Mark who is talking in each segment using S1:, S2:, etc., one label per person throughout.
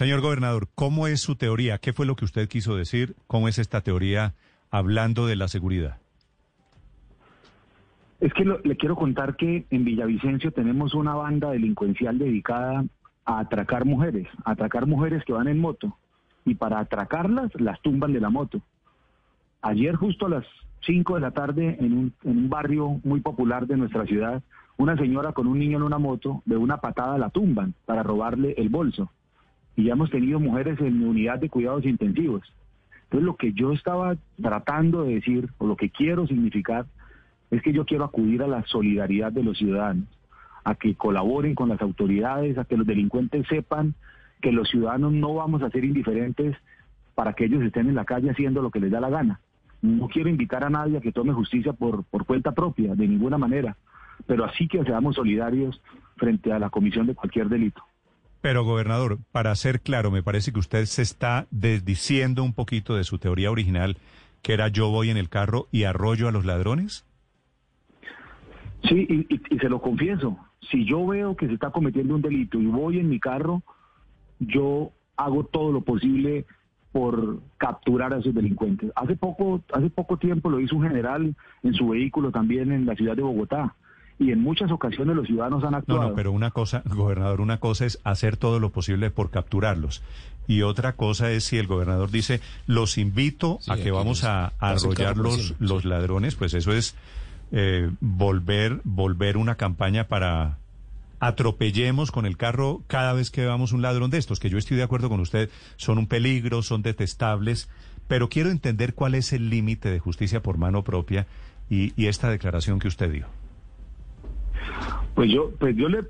S1: Señor gobernador, ¿cómo es su teoría? ¿Qué fue lo que usted quiso decir? ¿Cómo es esta teoría hablando de la seguridad?
S2: Es que le quiero contar que en Villavicencio tenemos una banda delincuencial dedicada a atracar mujeres, a atracar mujeres que van en moto. Y para atracarlas, las tumban de la moto. Ayer, justo a las 5 de la tarde, en un, en un barrio muy popular de nuestra ciudad, una señora con un niño en una moto, de una patada la tumban para robarle el bolso. Y ya hemos tenido mujeres en unidad de cuidados intensivos. Entonces, lo que yo estaba tratando de decir, o lo que quiero significar, es que yo quiero acudir a la solidaridad de los ciudadanos, a que colaboren con las autoridades, a que los delincuentes sepan que los ciudadanos no vamos a ser indiferentes para que ellos estén en la calle haciendo lo que les da la gana. No quiero invitar a nadie a que tome justicia por, por cuenta propia, de ninguna manera, pero así que seamos solidarios frente a la comisión de cualquier delito.
S1: Pero, gobernador, para ser claro, me parece que usted se está desdiciendo un poquito de su teoría original, que era yo voy en el carro y arroyo a los ladrones.
S2: Sí, y, y- se lo confieso, si yo veo que se está cometiendo un delito y voy en mi carro, yo hago todo lo posible por capturar a esos delincuentes. Hace poco, hace poco tiempo lo hizo un general en su vehículo también en la ciudad de Bogotá. Y en muchas ocasiones los ciudadanos han
S1: No,
S2: actuado.
S1: no, pero una cosa, gobernador, una cosa es hacer todo lo posible por capturarlos. Y otra cosa es si el gobernador dice, los invito
S3: Sí,
S1: a que vamos a, arrollar los, los ladrones, pues eso es eh, volver, volver una campaña para atropellemos con el carro cada vez que veamos un ladrón de estos, que yo estoy de acuerdo con usted, son un peligro, son detestables, pero quiero entender cuál es el límite de justicia por mano propia y, y esta declaración que usted dio.
S2: Pues yo, pues yo le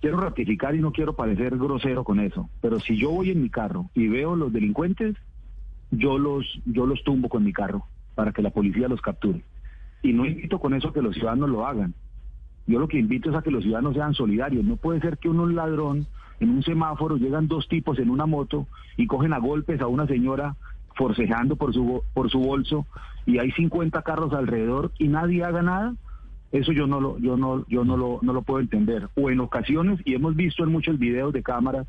S2: quiero ratificar y no quiero parecer grosero con eso, pero si yo voy en mi carro y veo los delincuentes, yo los, yo los tumbo con mi carro para que la policía los capture. Y no invito con eso a que los ciudadanos lo hagan. Yo lo que invito es a que los ciudadanos sean solidarios. No puede ser que uno un ladrón en un semáforo llegan dos tipos en una moto y cogen a golpes a una señora forcejeando por su por su bolso y hay 50 carros alrededor y nadie haga nada. Eso yo no lo yo no yo no lo no lo puedo entender. O en ocasiones y hemos visto en muchos videos de cámaras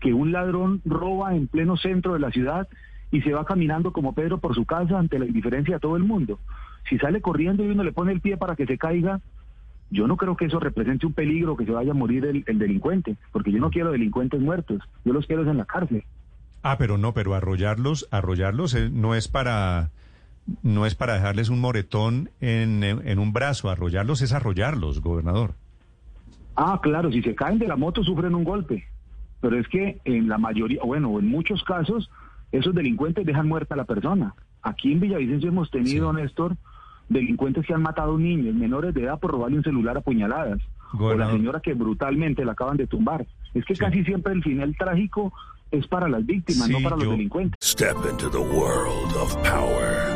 S2: que un ladrón roba en pleno centro de la ciudad y se va caminando como Pedro por su casa ante la indiferencia de todo el mundo. Si sale corriendo y uno le pone el pie para que se caiga, yo no creo que eso represente un peligro que se vaya a morir el, el delincuente, porque yo no quiero delincuentes muertos, yo los quiero en la cárcel.
S1: Ah, pero no, pero arrollarlos, arrollarlos eh, no es para no es para dejarles un moretón en, en un brazo, arrollarlos es arrollarlos, gobernador.
S2: Ah, claro, si se caen de la moto sufren un golpe, pero es que en la mayoría, bueno, en muchos casos, esos delincuentes dejan muerta a la persona. Aquí en Villavicencio hemos tenido, Néstor, delincuentes que han matado a un niño, menores de edad, por robarle un celular a puñaladas. O la señora que brutalmente la acaban de tumbar. Es que casi siempre el final trágico es para las víctimas,
S1: Sí,
S2: no para
S1: yo-
S2: los delincuentes.
S4: Step into the world of power,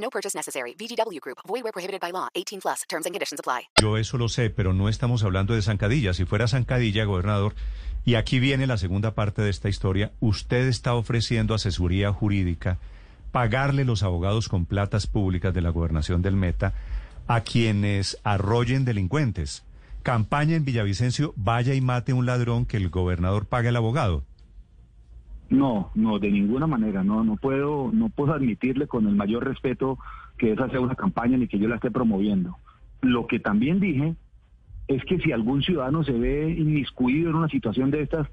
S5: No purchase necessary. VGW Group. Void where prohibited by law. 18 plus. Terms and conditions apply.
S1: Yo eso lo sé, pero no estamos hablando de zancadilla. Si fuera zancadilla, gobernador, y aquí viene la segunda parte de esta historia, usted está ofreciendo asesoría jurídica, pagarle los abogados con platas públicas de la gobernación del Meta a quienes arrollen delincuentes. Campaña en Villavicencio, vaya y mate un ladrón que el gobernador pague al abogado.
S2: No, no, de ninguna manera, no, no puedo, no puedo admitirle con el mayor respeto que esa sea una campaña ni que yo la esté promoviendo. Lo que también dije es que si algún ciudadano se ve inmiscuido en una situación de estas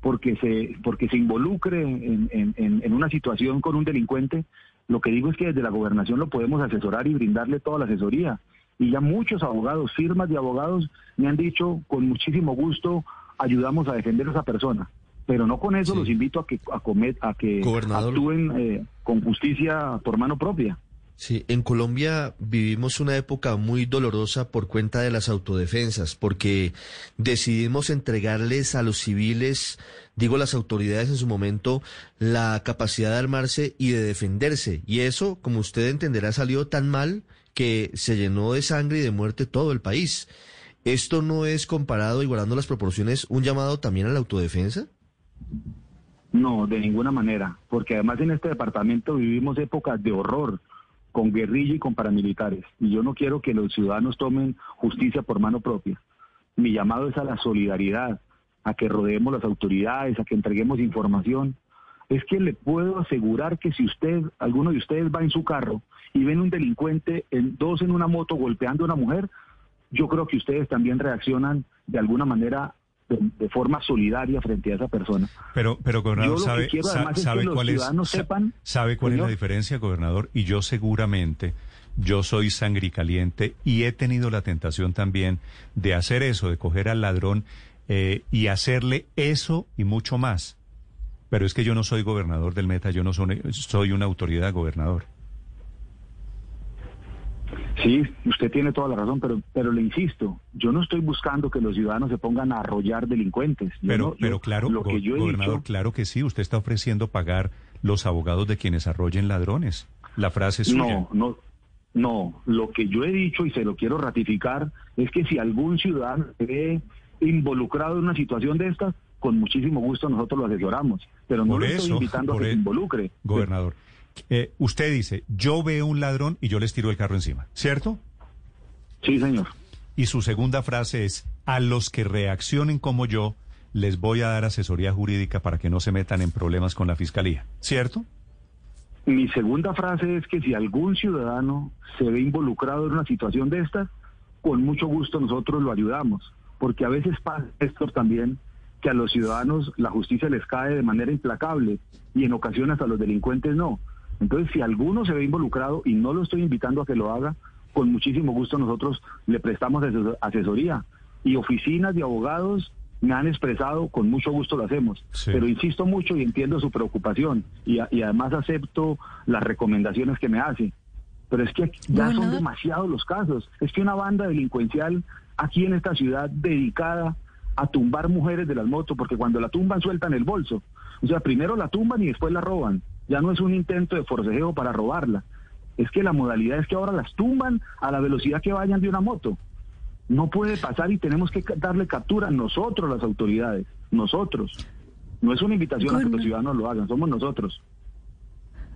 S2: porque se, porque se involucre en, en- una situación con un delincuente, lo que digo es que desde la gobernación lo podemos asesorar y brindarle toda la asesoría. Y ya muchos abogados, firmas de abogados, me han dicho con muchísimo gusto ayudamos a defender a esa persona. Pero no con eso
S3: Sí.
S2: los invito a que, a comet- a que
S3: Gobernador.
S2: actúen eh, con justicia por mano propia.
S3: Sí, en Colombia vivimos una época muy dolorosa por cuenta de las autodefensas, porque decidimos entregarles a los civiles, digo las autoridades en su momento, la capacidad de armarse y de defenderse. Y eso, como usted entenderá, salió tan mal que se llenó de sangre y de muerte todo el país. ¿Esto no es comparado y guardando las proporciones un llamado también a la autodefensa?
S2: No, de ninguna manera, porque además en este departamento vivimos épocas de horror con guerrilla y con paramilitares, y yo no quiero que los ciudadanos tomen justicia por mano propia. Mi llamado es a la solidaridad, a que rodeemos las autoridades, a que entreguemos información. Es que le puedo asegurar que si usted, alguno de ustedes va en su carro y ven un delincuente, en, dos en una moto golpeando a una mujer, yo creo que ustedes también reaccionan de alguna manera de, de forma solidaria frente a esa persona.
S1: Pero, pero
S2: Yo
S1: gobernador,
S2: que
S1: ¿sabe,
S2: quiero,
S1: sa-
S2: además, es que
S1: sabe
S2: los
S1: cuál es,
S2: sepan,
S1: sabe cuál es la diferencia, gobernador? Y yo seguramente, yo soy sangre caliente y he tenido la tentación también de hacer eso, de coger al ladrón eh, y hacerle eso y mucho más. Pero es que yo no soy gobernador del Meta, yo no soy, soy una autoridad gobernador.
S2: Sí, usted tiene toda la razón, pero, pero le insisto, yo no estoy buscando que los ciudadanos se pongan a arrollar delincuentes. Yo
S1: Pero,
S2: no- yo-
S1: pero claro,
S2: lo
S1: go-
S2: que yo he
S1: gobernador,
S2: dicho,
S1: claro que sí, usted está ofreciendo pagar los abogados de quienes arrollen ladrones. La frase es suya.
S2: no, no, no, lo que yo he dicho y se lo quiero ratificar es que si algún ciudadano se ve involucrado en una situación de estas, con muchísimo gusto nosotros lo asesoramos, pero no
S1: Por
S2: lo estoy invitando a que
S1: e-
S2: se involucre.
S1: Gobernador, eh, usted dice, yo veo un ladrón y yo les tiro el carro encima, ¿cierto?
S2: Sí, señor.
S1: Y su segunda frase es, a los que reaccionen como yo, les voy a dar asesoría jurídica para que no se metan en problemas con la fiscalía, ¿cierto?
S2: Mi segunda frase es que si algún ciudadano se ve involucrado en una situación de estas, con mucho gusto nosotros lo ayudamos, porque a veces pasa esto también que a los ciudadanos la justicia les cae de manera implacable y en ocasiones a los delincuentes no. Entonces, si alguno se ve involucrado y no lo estoy invitando a que lo haga, con muchísimo gusto nosotros le prestamos asesor- asesoría y oficinas de abogados me han expresado, con mucho gusto lo hacemos.
S1: Sí.
S2: Pero insisto mucho y entiendo su preocupación y, a- y además acepto las recomendaciones que me hace. Pero es que aquí ya son demasiados los casos. Es que una banda delincuencial aquí en esta ciudad dedicada a tumbar mujeres de las motos, porque cuando la tumban sueltan el bolso. O sea, primero la tumban y después la roban. Ya no es un intento de forcejeo para robarla. Es que la modalidad es que ahora las tumban a la velocidad que vayan de una moto. No puede pasar y tenemos que darle captura nosotros las autoridades, nosotros. No es una invitación a que los ciudadanos lo hagan, somos nosotros.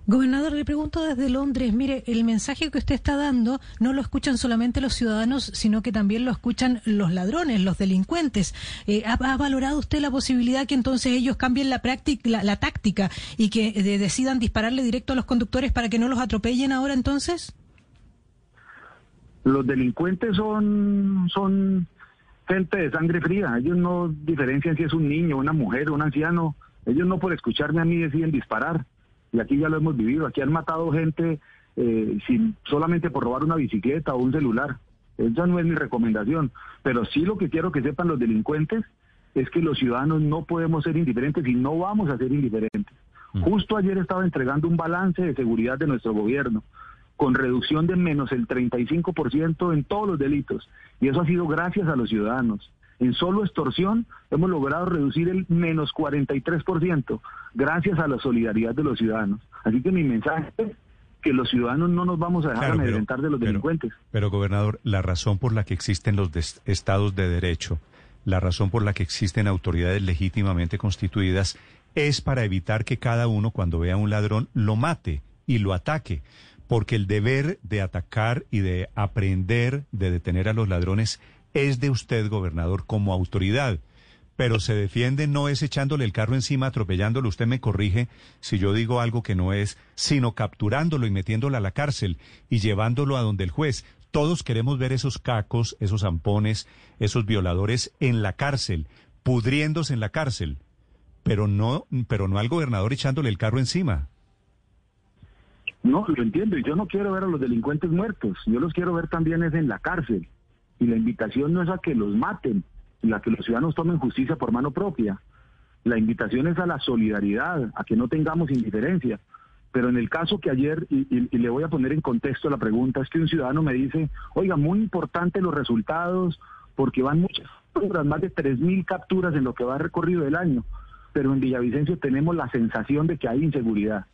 S6: Gobernador, le pregunto desde Londres, mire, el mensaje que usted está dando no lo escuchan solamente los ciudadanos, sino que también lo escuchan los ladrones, los delincuentes. Eh, ¿ha, valorado usted la posibilidad que entonces ellos cambien la, práctica, la, la táctica y que eh, decidan dispararle directo a los conductores para que no los atropellen ahora entonces?
S2: Los delincuentes son, son gente de sangre fría. Ellos no diferencian si es un niño, una mujer, un anciano. Ellos no por escucharme a mí deciden disparar. Y aquí ya lo hemos vivido. Aquí han matado gente eh, sin, solamente por robar una bicicleta o un celular. Esa no es mi recomendación. Pero sí lo que quiero que sepan los delincuentes es que los ciudadanos no podemos ser indiferentes y no vamos a ser indiferentes. Justo ayer estaba entregando un balance de seguridad de nuestro gobierno con reducción de menos el 35% en todos los delitos. Y eso ha sido gracias a los ciudadanos. En solo extorsión hemos logrado reducir el menos 43% gracias a la solidaridad de los ciudadanos. Así que mi mensaje es que los ciudadanos no nos vamos a dejar
S1: Claro,
S2: amedrentar de los
S1: pero-
S2: delincuentes.
S1: Pero, gobernador, la razón por la que existen los estados de derecho, la razón por la que existen autoridades legítimamente constituidas, es para evitar que cada uno, cuando vea a un ladrón, lo mate y lo ataque. Porque el deber de atacar y de aprender, de detener a los ladrones, es de usted, gobernador, como autoridad. Pero se defiende no es echándole el carro encima, atropellándolo, usted me corrige si yo digo algo que no es, sino capturándolo y metiéndolo a la cárcel y llevándolo a donde el juez. todos queremos ver esos cacos, esos zampones, esos violadores en la cárcel, pudriéndose en la cárcel, pero no, pero no al gobernador echándole el carro encima.
S2: No, lo entiendo, y yo no quiero ver a los delincuentes muertos, yo los quiero ver también es en la cárcel. Y la invitación no es a que los maten, la que los ciudadanos tomen justicia por mano propia. La invitación es a la solidaridad, a que no tengamos indiferencia. Pero en el caso que ayer, y, y, le voy a poner en contexto la pregunta, es que un ciudadano me dice, oiga, muy importante los resultados, porque van muchas capturas, más de 3.000 capturas en lo que va recorrido del año. Pero en Villavicencio tenemos la sensación de que hay inseguridad.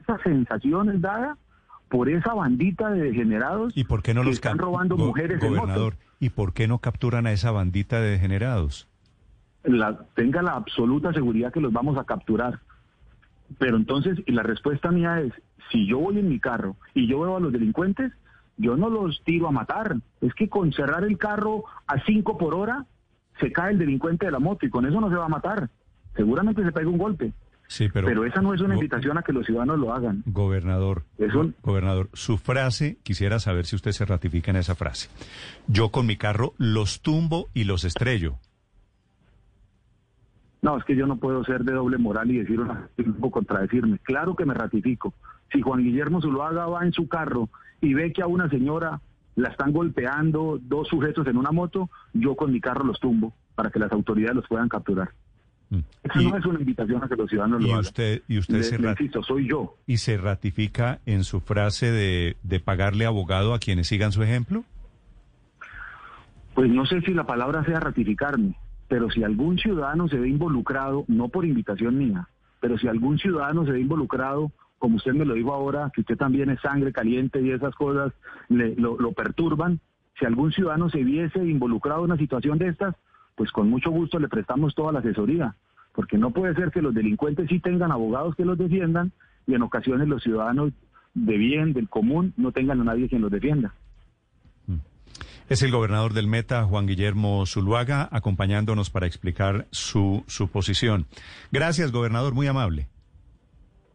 S2: Esa sensación es dada por esa bandita de degenerados
S1: ¿Y por qué no
S2: que
S1: los
S2: están robando mujeres en moto.
S1: ¿Y por qué no capturan a esa bandita de degenerados?
S2: la, tenga la absoluta seguridad que los vamos a capturar. Pero entonces, y la respuesta mía es, si yo voy en mi carro y yo veo a los delincuentes, yo no los tiro a matar. Es que con cerrar el carro a 5 por hora, se cae el delincuente de la moto y con eso no se va a matar. Seguramente se pega un golpe.
S1: Sí, pero,
S2: Pero, esa no es una invitación a que los ciudadanos lo hagan.
S1: Gobernador,
S2: Es un-
S1: go- gobernador, su frase, quisiera saber si usted se ratifica en esa frase. Yo con mi carro los tumbo y los estrello.
S2: No, es que yo no puedo ser de doble moral y decir una o contradecirme. Claro que me ratifico. Si Juan Guillermo Zuluaga va en su carro y ve que a una señora la están golpeando dos sujetos en una moto, yo con mi carro los tumbo para que las autoridades los puedan capturar.
S1: Mm.
S2: Esa
S1: Y,
S2: no es una invitación a que los ciudadanos
S1: y
S2: lo hagan.
S1: usted, y usted
S2: Le-
S1: se,
S2: le
S1: ra-
S2: insisto, soy yo.
S1: y se ratifica en su frase de, de pagarle abogado a quienes sigan su ejemplo.
S2: Pues no sé si la palabra sea ratificarme, pero si algún ciudadano se ve involucrado, no por invitación mía, pero si algún ciudadano se ve involucrado, como usted me lo dijo ahora, que usted también es sangre caliente y esas cosas le- lo, lo perturban, si algún ciudadano se viese involucrado en una situación de estas, pues con mucho gusto le prestamos toda la asesoría, porque no puede ser que los delincuentes sí tengan abogados que los defiendan y en ocasiones los ciudadanos de bien, del común, no tengan a nadie quien los defienda.
S1: Es el gobernador del Meta, Juan Guillermo Zuluaga, acompañándonos para explicar su, su posición. Gracias, gobernador, muy amable.